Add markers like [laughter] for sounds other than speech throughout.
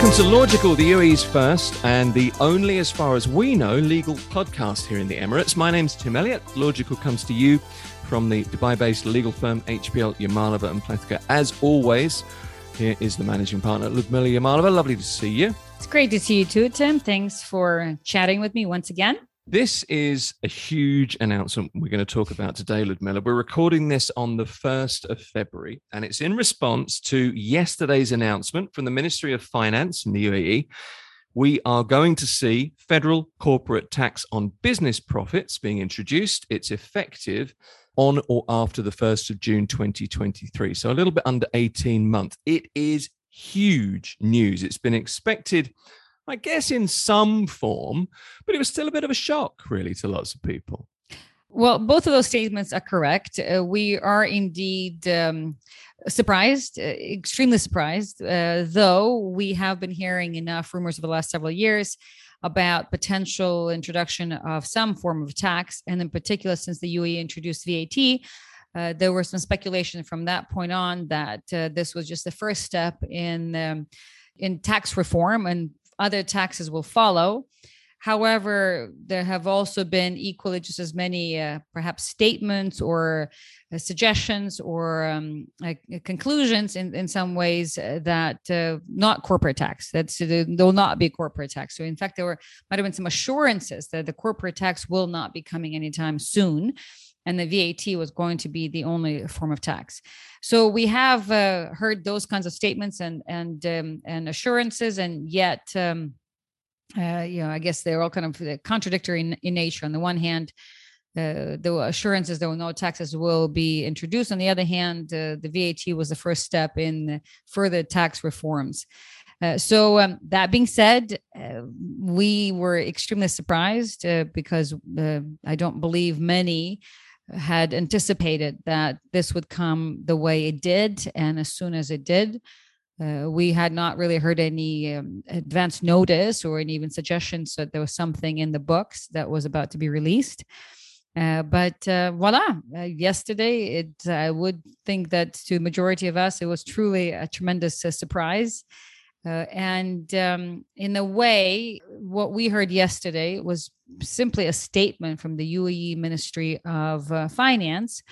Welcome to Lawgical, the UAE's first and the only, as far as we know, legal podcast here in the Emirates. My name's Tim Elliott. Lawgical comes to you from the Dubai-based legal firm HPL Yamalova and Plesca. As always, here is the managing partner, Ludmila Yamalova. Lovely to see you. It's great to see you too, Tim. Thanks for chatting with me once again. This is a huge announcement we're going to talk about today, Ludmila. We're recording this on the 1st of February, and it's in response to yesterday's announcement from the Ministry of Finance in the UAE. We are going to see federal corporate tax on business profits being introduced. It's effective on or after the 1st of June 2023. So a little bit under 18 months. It is huge news. It's been expected I guess in some form, but it was still a bit of a shock, really, to lots of people. Well, both of those statements are correct. Uh, we are indeed um, surprised, uh, extremely surprised, uh, though we have been hearing enough rumors over the last several years about potential introduction of some form of tax. And in particular, since the UAE introduced VAT, uh, there was some speculation from that point on that uh, this was just the first step in um, in tax reform and other taxes will follow. However, there have also been equally just as many uh, perhaps statements or uh, suggestions or um, uh, conclusions in, in some ways uh, that uh, not corporate tax, that there will not be corporate tax. So, in fact, there were might have been some assurances that the corporate tax will not be coming anytime soon and the VAT was going to be the only form of tax. So we have uh, heard those kinds of statements and and um, and assurances, and yet, um, uh, you know, I guess they're all kind of uh, contradictory in, in nature. On the one hand, uh, the assurances there were no taxes will be introduced. On the other hand, uh, the VAT was the first step in further tax reforms. Uh, so um, that being said, uh, we were extremely surprised uh, because uh, I don't believe many had anticipated that this would come the way it did. And as soon as it did, uh, we had not really heard any um, advance notice or any even suggestions that there was something in the books that was about to be released. Uh, but uh, voila! Uh, yesterday, it I would think that to the majority of us, it was truly a tremendous uh, surprise. Uh, and um, in a way, what we heard yesterday was simply a statement from the UAE Ministry of uh, Finance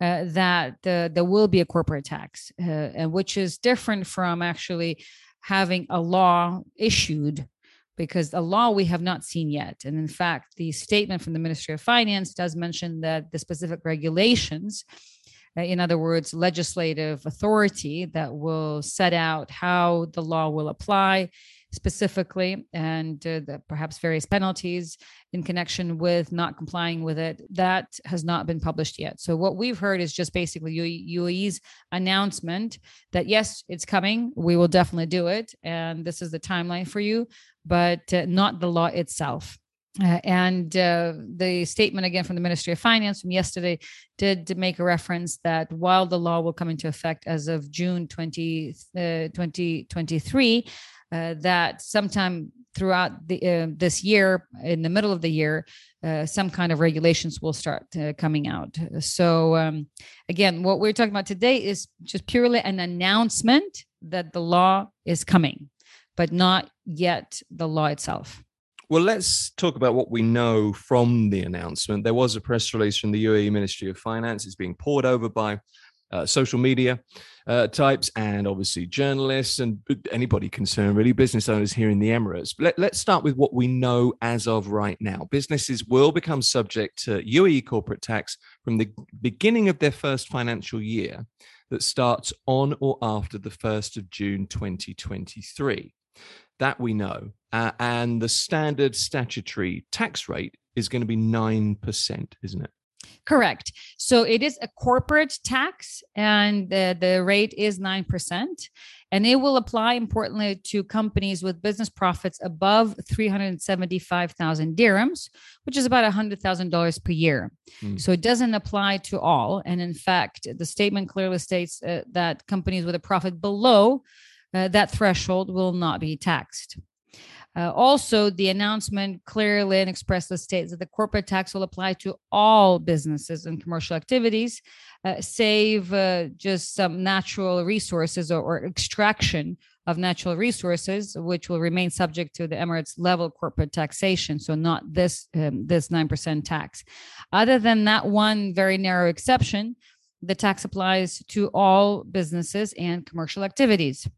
uh, that there will be a corporate tax, uh, which is different from actually having a law issued because a law we have not seen yet. And in fact, the statement from the Ministry of Finance does mention that the specific regulations in other words, legislative authority that will set out how the law will apply specifically and uh, the, perhaps various penalties in connection with not complying with it. That has not been published yet. So what we've heard is just basically uae's announcement that yes it's coming. We will definitely do it and this is the timeline for you but uh, not the law itself uh, and uh, the statement again from the Ministry of Finance from yesterday did make a reference that while the law will come into effect as of June 20, uh, 2023, uh, that sometime throughout the, uh, this year, in the middle of the year, uh, some kind of regulations will start coming out. So, um, again, what we're talking about today is just purely an announcement that the law is coming, but not yet the law itself. Well, let's talk about what we know from the announcement. There was a press release from the UAE Ministry of Finance. It's being poured over by uh, social media uh, types and obviously journalists and anybody concerned, really, business owners here in the Emirates. Let, us start with what we know as of right now. Businesses will become subject to UAE corporate tax from the beginning of their first financial year that starts on or after the 1st of June 2023. That we know. Uh, and the standard statutory tax rate is going to be 9%, isn't it? Correct. So it is a corporate tax, and the, the rate is 9%. And it will apply, importantly, to companies with business profits above 375,000 dirhams, which is about $100,000 per year. Mm. So it doesn't apply to all. And in fact, the statement clearly states uh, that companies with a profit below uh, that threshold will not be taxed. Uh, also, the announcement clearly and expressly states that the corporate tax will apply to all businesses and commercial activities, uh, save uh, just some natural resources or, or, extraction of natural resources, which will remain subject to the Emirates level corporate taxation. So not this um, this nine percent tax. Other than that one very narrow exception, the tax applies to all businesses and commercial activities.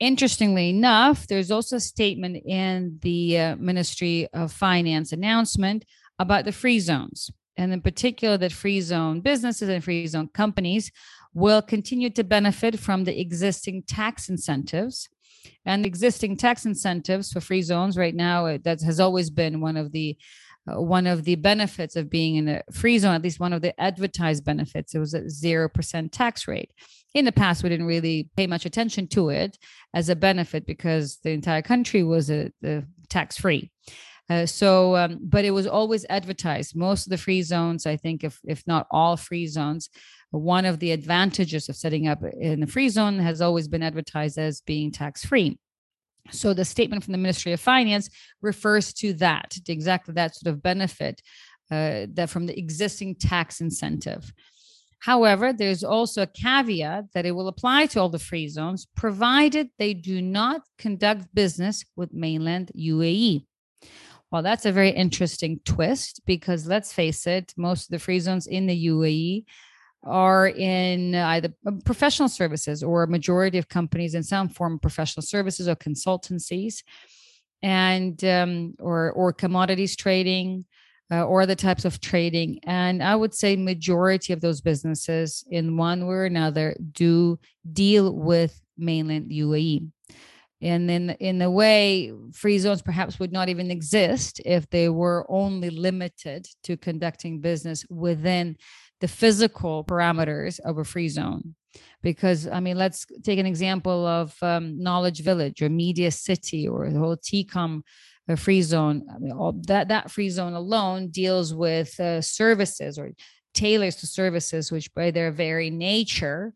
Interestingly enough, there's also a statement in the uh, Ministry of Finance announcement about the free zones, and in particular, that free zone businesses and free zone companies will continue to benefit from the existing tax incentives. And existing tax incentives for free zones right now, uh, that has always been one of the one of the benefits of being in a free zone, at least one of the advertised benefits, it was a 0% tax rate. In the past, we didn't really pay much attention to it as a benefit because the entire country was a, a tax free. Uh, so, um, but it was always advertised. Most of the free zones, I think, if if not all free zones, one of the advantages of setting up in a free zone has always been advertised as being tax free. So the statement from the Ministry of Finance refers to that, to exactly that sort of benefit uh, that from the existing tax incentive. However, there's also a caveat that it will apply to all the free zones, provided they do not conduct business with mainland UAE. Well, that's a very interesting twist because let's face it, most of the free zones in the UAE are in either um, professional services or a majority of companies in some form of professional services or consultancies. And um, or or commodities trading uh, or the types of trading. And i would say majority of those businesses in one way or another do deal with mainland uae and in in a way free zones perhaps would not even exist if they were only limited to conducting business within the physical parameters of a free zone. Because i mean let's take an example of um, knowledge village or media city or the whole tecom uh, free zone. I mean, all, that that free zone alone deals with uh, services or tailors to services which by their very nature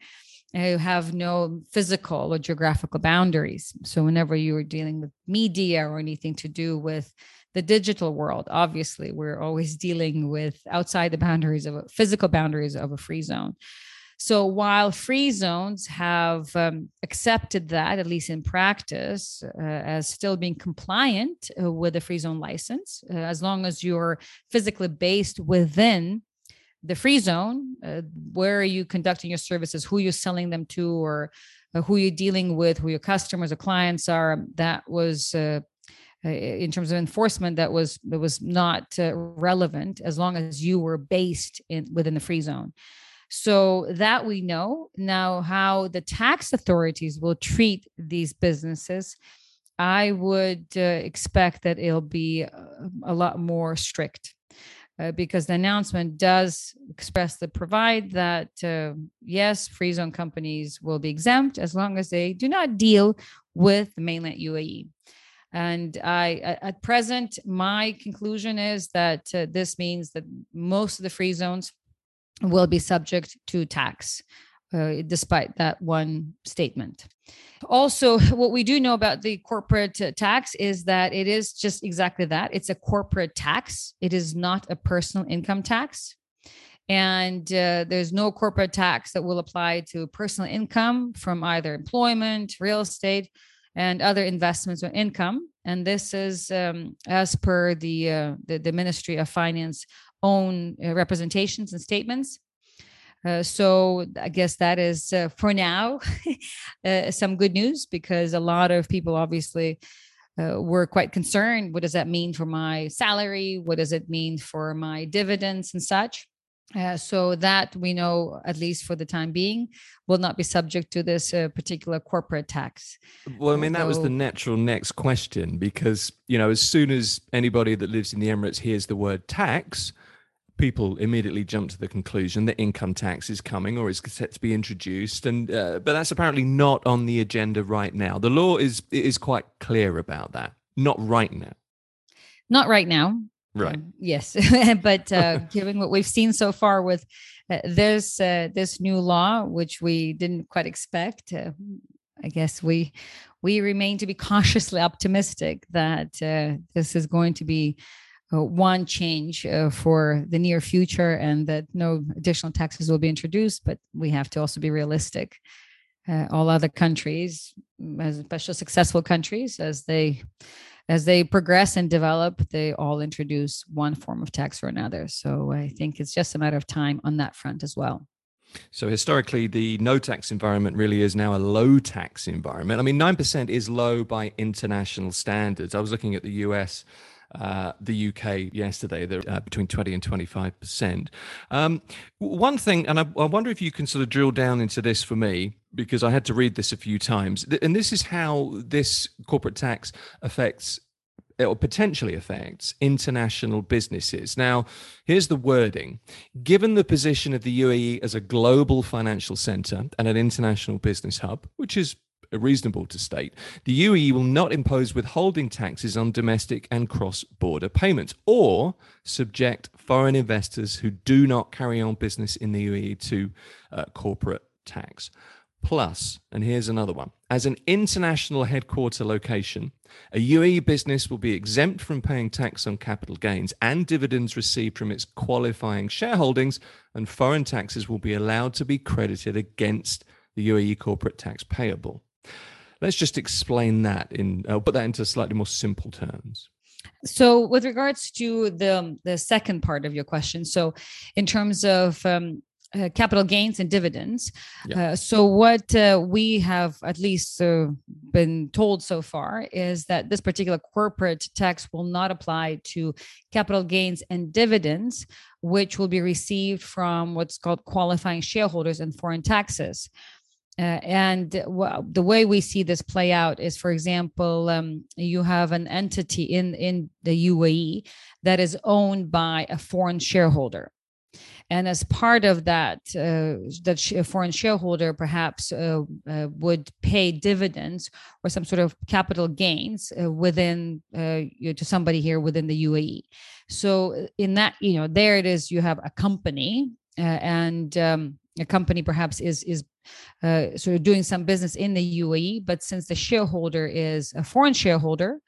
uh, have no physical or geographical boundaries. So whenever you are dealing with media or anything to do with the digital world obviously we're always [laughs] dealing with outside the boundaries of a, physical boundaries of a free zone. So while free zones have um, accepted that at least in practice uh, as still being compliant uh, with the free zone license uh, as long as you're physically based within the free zone uh, where are you conducting your services? Who you're selling them to or uh, who you're dealing with who your customers or clients are. That was uh, uh, in terms of enforcement that was that was not uh, relevant as long as you were based in within the free zone. So that we know. Now how the tax authorities will treat these businesses i would expect that it'll be a lot more strict uh, because the announcement does express the provide that uh, yes, free zone companies will be exempt as long as they do not deal with the mainland UAE. And I, at present, my conclusion is that uh, this means that most of the free zones will be subject to tax, uh, despite that one statement. Also, [laughs] what we do know about the corporate tax is that it is just exactly that it's a corporate tax, it is not a personal income tax. And uh, there's no corporate tax that will apply to personal income from either employment, real estate, and other investments or income. And this is um, as per the, uh, the, the Ministry of Finance own uh, representations and statements. Uh, so I guess that is uh, for now [laughs] uh, some good news because a lot of people obviously uh, were quite concerned. What does that mean for my salary? What does it mean for my dividends and such? Uh, so that we know, at least for the time being, will not be subject to this uh, particular corporate tax. Well, I mean, that was the natural next question because, you know, as soon as anybody that lives in the Emirates hears the word tax, people immediately jump to the conclusion that income tax is coming or is set to be introduced and uh, but that's apparently not on the agenda right now. The law is is quite clear about that. Not right now. Not right now. Right. Um, yes, [laughs] but uh, [laughs] given what we've seen so far with uh, this uh, this new law, which we didn't quite expect, uh, I guess we we remain to be [laughs] cautiously optimistic that uh, this is going to be one change for the near future, and that no additional taxes will be introduced. But we have to also be realistic uh, all other countries, as especially successful countries, as they as they progress and develop, they all introduce one form of tax or another. So I think it's just a matter of time on that front as well. So historically, the no tax environment really is now a low tax environment. I mean, 9% is low by international standards. I was looking at the US. Uh, the UK yesterday, they're uh, between 20 and 25 percent. Um, one thing, and I, I, wonder if you can sort of drill down into this for me, because I had to read this a few times, and this is how this corporate tax affects or potentially affects international businesses. Now, here's the wording. Given the position of the UAE as a global financial center and an international business hub, which is reasonable to state, the UAE will not impose withholding taxes on domestic and cross border payments or subject foreign investors who do not carry on business in the UAE to uh, corporate tax. Plus, and here's another one as an international headquarter location, a UAE business will be exempt from paying tax on capital gains and dividends received from its qualifying shareholdings, and foreign taxes will be allowed to be credited against the UAE corporate tax payable. Let's just explain that in, I'll put that into slightly more simple terms. So, with regards to the the second part of your question, so in terms of um, uh, capital gains and dividends. Yeah. Uh, so, what uh, we have at least uh, been told so far is that this particular corporate tax will not apply to capital gains and dividends, which will be received from what's called qualifying shareholders and foreign taxes. Uh, and w- the way we see this play out is, for example, um, you have an entity in in the UAE that is owned by a foreign shareholder. And as part of that uh, that foreign shareholder perhaps uh, uh, would pay dividends or some sort of capital gains uh, within uh, you know, to somebody here within the UAE so in that you know there it is you have a company and um, a company perhaps is is uh, sort of doing some business in the UAE, but since the shareholder is a foreign shareholder,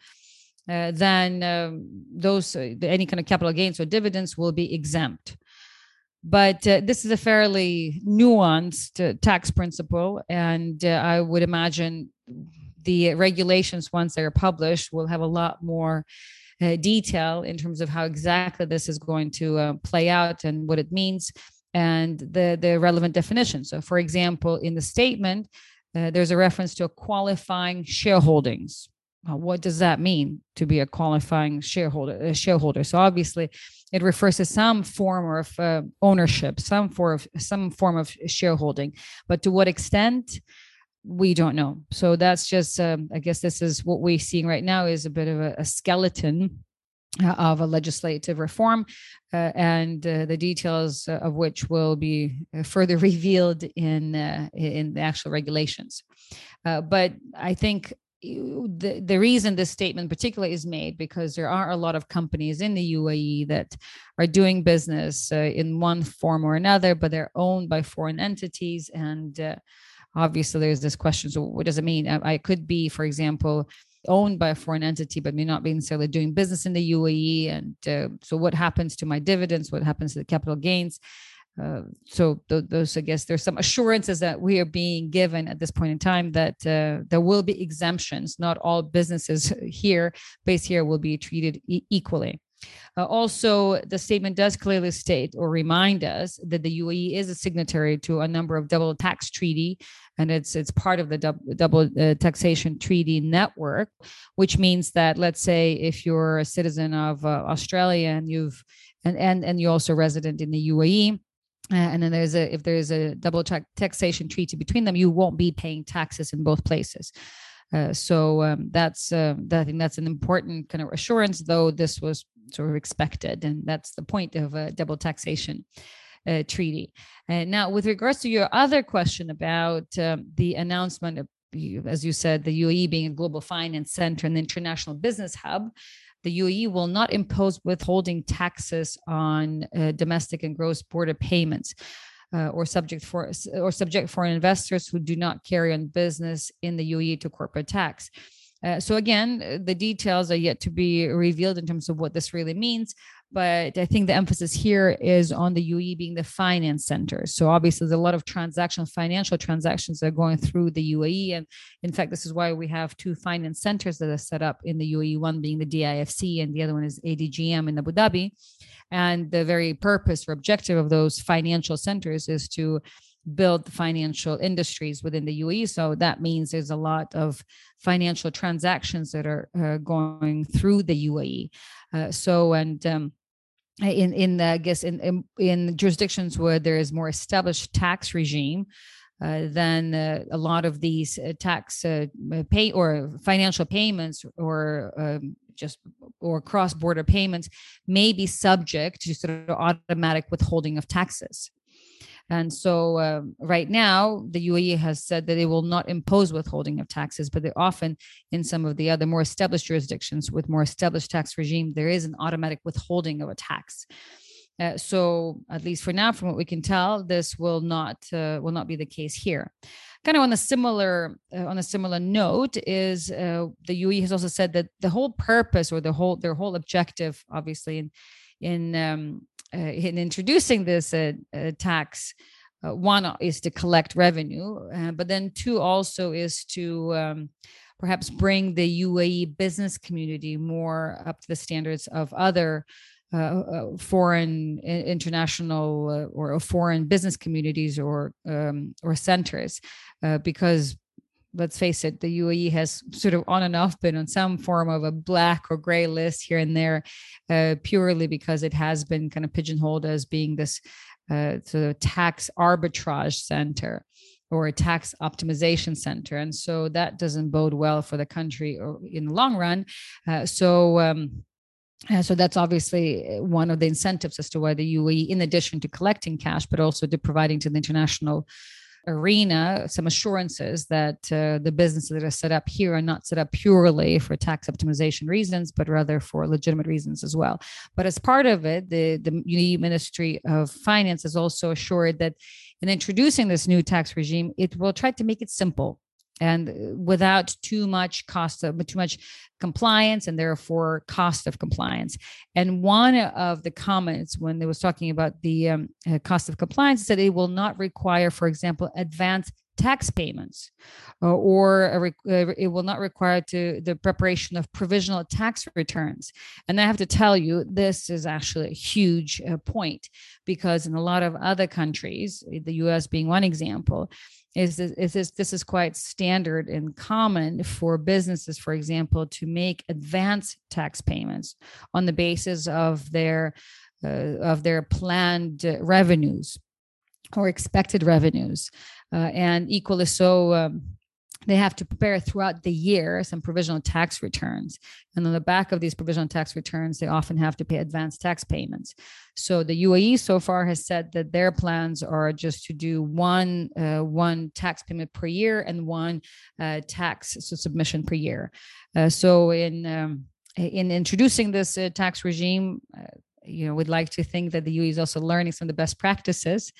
uh, then um, those uh, any kind of capital gains or dividends will be exempt. But uh, this is a fairly nuanced uh, tax principle and uh, i would imagine the regulations once they're published will have a lot more detail in terms of how exactly this is going to play out and what it means and the the relevant definition. So for example in the statement uh, there's a reference to a qualifying shareholdings. What does that mean to be a qualifying shareholder a shareholder? So obviously it refers to some form of uh, ownership some form of some form of shareholding but to what extent we don't know. So that's just um, i guess this is what we're seeing right now is a bit of a, a skeleton uh, of a legislative reform uh, and uh, the details of which will be uh, further [laughs] revealed in uh, in the actual regulations uh, but i think the, the reason this statement particularly is made because there are a lot of companies in the UAE that are doing business uh, in one form or another, but they're owned by foreign entities. And uh, obviously, there's this question so, what does it mean? I, I, could be, for example, owned by a foreign entity, but may not be necessarily doing business in the UAE. And uh, so, what happens to my dividends? What happens to the capital gains? Uh, so th- those, I guess, there's some assurances that we are being given at this point in time that uh, there will be exemptions. Not all businesses here, based here, will be treated e- equally. Uh, also, the statement does clearly state or remind us that the UAE is a signatory to a number of double tax treaty, and it's it's part of the dub, double uh, taxation treaty network, which means that let's say if you're a citizen of uh, Australia and you've and and and you're also resident in the UAE, uh, and then there's a if there's a double taxation treaty between them, you won't be paying taxes in both places. Uh, so um, that's uh, I think that's an important kind of assurance, though this was sort of expected, and that's the point of a double taxation uh, treaty. And now, with regards to your other question about um, the announcement of, as you said, the UAE being a global finance center and international business hub, the UAE will not impose withholding taxes on uh, domestic and gross border payments. Uh, or subject for or subject foreign investors who do not carry on business in the UAE to corporate tax. Uh, so again, the details are yet to be revealed in terms of what this really means. but I think the emphasis here is on the UAE being the finance center. So obviously, there's a lot of transactional, financial transactions that are going through the UAE, and in fact, this is why we have two finance centers that are set up in the UAE. One being the DIFC, and the other one is ADGM in Abu Dhabi. And the very purpose or objective of those financial centers is to build financial industries within the UAE. So that means there's a lot of financial transactions that are uh, going through the UAE. Uh, so and um, in in I guess in, in, in jurisdictions where there is more established tax regime. Uh, then uh, a lot of these uh, tax uh, pay or financial payments or um, just or cross-border payments may be subject to sort of automatic withholding of taxes and so, um, right now, the UAE has said that it will not impose withholding of taxes, but they often, in some of the other more established jurisdictions with more established tax regime, there is an automatic withholding of a tax. Uh, so, at least for now, from what we can tell, this will not uh, will not be the case here. Kind of on a similar uh, on a similar note is uh, the UAE has also said that the whole purpose or the whole their whole objective, obviously, in in um, uh, in introducing this uh, uh, tax one is to collect revenue but then two also is to um, perhaps bring the UAE business community more up to the standards of other uh, uh, foreign international uh, or foreign business communities or um, or centers because let's face it, the UAE has sort of on and off been on some form of a black or gray list here and there, uh, purely because it has been kind of pigeonholed as being this uh, sort of tax arbitrage center or a tax optimization center. And so that doesn't bode well for the country or in the long run. Uh, so, um, uh, so that's obviously one of the incentives as to why the UAE, in addition to collecting cash, but also to providing to the international arena some assurances that uh, the businesses that are set up here are not set up purely for tax optimization reasons, but rather for legitimate reasons as well. But as part of it, the, the Ministry of Finance has also assured that in introducing this new tax regime, it will try to make it simple and uh, without too much cost of too much compliance and therefore cost of compliance. And one of the comments when they was talking about the um, uh, cost of compliance said it will not require for example advanced tax payments uh, or uh, it will not require to the preparation of provisional tax returns. And i have to tell you this is actually a huge uh, point because in a lot of other countries the us being one example is this, is this this is quite standard and common for businesses for example to make advance tax payments on the basis of their uh, of their planned revenues or expected revenues. uh, and equally so um, they have to prepare throughout the year some provisional tax returns. And on the back of these provisional tax returns, they often have to pay advanced tax payments. So the UAE so far has said that their plans are just to do one uh, one tax payment per year and one uh, tax submission per year. Uh, so in um, in introducing this uh, tax regime, uh, you know, we'd like to think that the UAE is also learning some of the best practices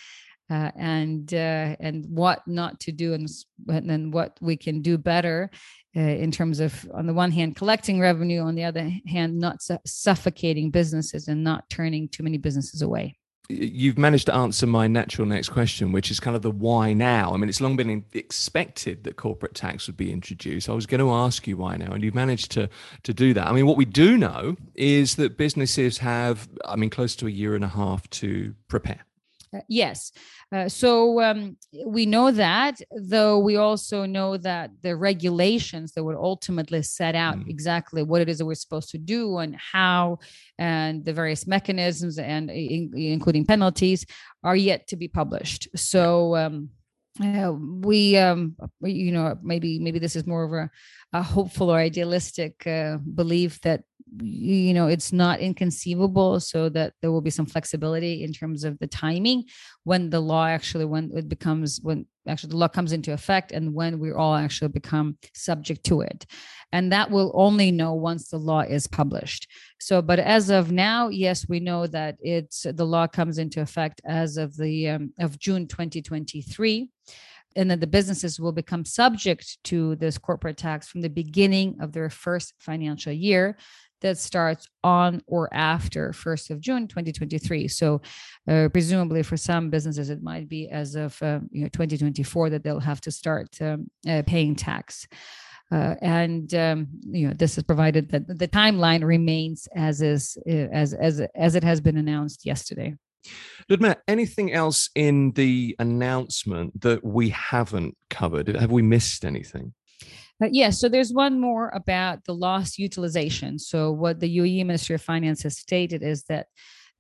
uh, and uh, and what not to do and, and what we can do better uh, in terms of on the one hand collecting revenue on the other hand not su- suffocating businesses and not turning too many businesses away you've managed to answer my natural next question, which is kind of the why now. I mean, it's long been expected that corporate tax would be introduced. I was going to ask you why now, and you've managed to to do that. I mean, what we do know is that businesses have, I mean, close to a year and a half to prepare. Yes. Uh, so um, we know that, though we also know that the regulations that would ultimately set out mm. exactly what it is that we're supposed to do and how, and the various mechanisms and in, including penalties are yet to be published. So um, uh, we, um, you know, maybe maybe this is more of a, a hopeful or idealistic uh, belief that you know it's not inconceivable so that there will be some flexibility in terms of the timing when the law actually when it becomes when actually the law comes into effect and when we all actually become subject to it. And that will only know once the law is published. So but as of now yes we know that it's the law comes into effect as of the um, of june 2023 and that the businesses will become subject to this corporate tax from the beginning of their first financial year that starts on or after 1st of June 2023. So, uh, presumably for some businesses, it might be as of uh, you know 2024 that they'll have to start um, uh, paying tax. Uh, and um, you know this is provided that the timeline remains as is uh, as as as it has been announced yesterday. Ludmila, anything else in the announcement that we haven't covered? Have we missed anything? Uh, yes, yeah, so there's one more about the loss utilization. So, what the UAE Ministry of Finance has stated is that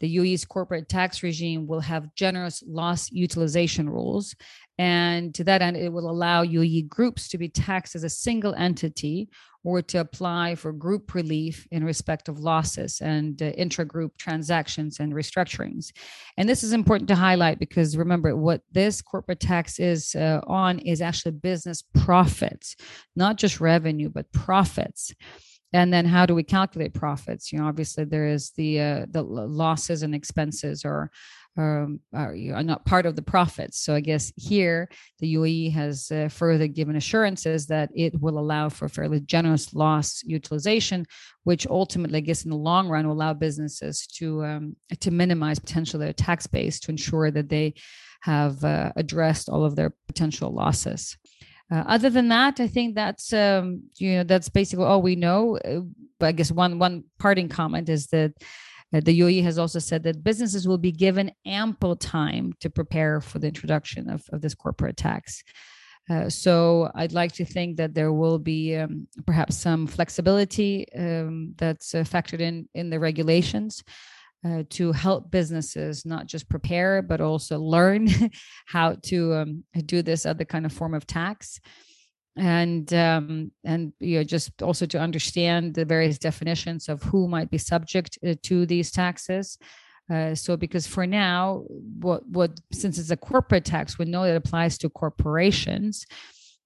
the UAE's corporate tax regime will have generous loss utilization rules. And to that end, it will allow UAE groups to be taxed as a single entity or to apply for group relief in respect of losses and uh, intra-group transactions and restructurings. And this is important to highlight because remember what this corporate tax is uh, on is actually business profits, not just revenue, but profits and then how do we calculate profits you know obviously there is the uh, the losses and expenses or um, are, are, not part of the profits. So I guess here the UAE has uh, further given assurances that it will allow for fairly generous loss utilization, which ultimately, I guess, in the long run, will allow businesses to um, to minimize potential their tax base to ensure that they have uh, addressed all of their potential losses. Uh, other than that, I think that's um, you know that's basically all we know. Uh, but I guess one one parting comment is that uh, the UAE has also said that businesses will be given ample time to prepare for the introduction of, of this corporate tax. Uh, so I'd like to think that there will be um, perhaps some flexibility um, that's uh, factored in in the regulations uh, to help businesses not just prepare but also learn [laughs] how to um, do this other kind of form of tax and um, and you know just also to understand the various definitions of who might be subject uh, to these taxes. Uh, so because for now, what what since it's a corporate tax, we know it applies to corporations,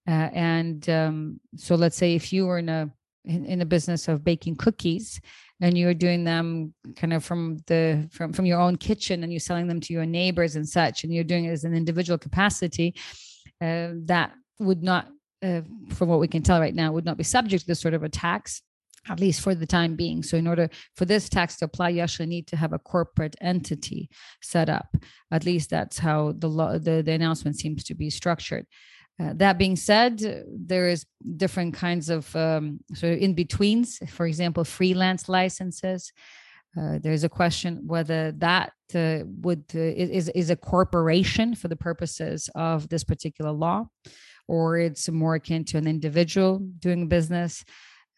uh, and um, so let's say if you were in a in, in business of baking cookies and you're doing them kind of from the from from your own kitchen and you're selling them to your neighbors and such and you're doing it as an individual capacity uh, that would not uh, from what we can tell right now, would not be subject to this sort of a tax, at least for the time being. So, in order for this tax to apply, you actually need to have a corporate entity set up. At least that's how the law, the, the announcement seems to be structured. Uh, that being said, there is different kinds of um, sort of in betweens. For example, freelance licenses. Uh, there's a question whether that uh, would uh, is is a corporation for the purposes of this particular law or it's more akin to an individual doing business.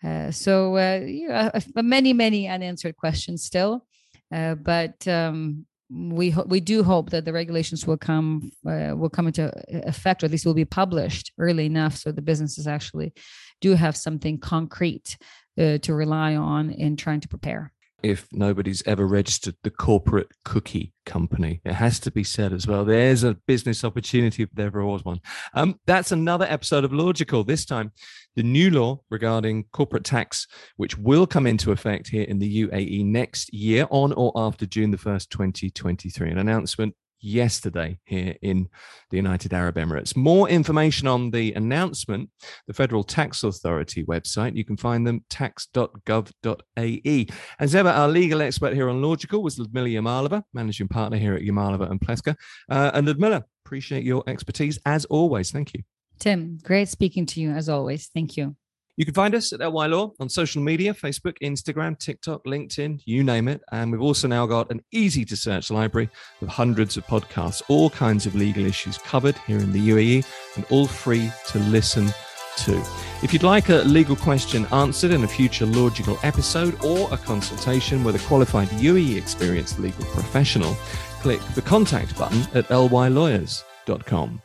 Uh, so uh, many many unanswered questions still, uh, but um, we ho- we do hope that the regulations will come uh, will come into effect, or at least will be published early enough, so the businesses actually do have something concrete uh, to rely on in trying to prepare if nobody's ever registered the corporate cookie company. It has to be said as well. There's a business opportunity if there ever was one. Um, that's another episode of Lawgical. This time, the new law regarding corporate tax, which will come into effect here in the UAE next year on or after June the 1st, 2023. An announcement yesterday here in the United Arab Emirates. More information on the announcement, the Federal Tax Authority website, you can find them tax.gov.ae. As ever, our legal expert here on Lawgical was Ludmila Yamalova, managing partner here at Yamalova and Plesca. Uh, and Ludmila, appreciate your expertise as always. Thank you. Tim, great speaking to you as always. Thank you. You can find us at LY Law on social media Facebook, Instagram, TikTok, LinkedIn, you name it. And we've also now got an easy to search library with hundreds of podcasts, all kinds of legal issues covered here in the UAE and all free to listen to. If you'd like a legal question answered in a future logical episode or a consultation with a qualified UAE experienced legal professional, click the contact button at lylawyers.com.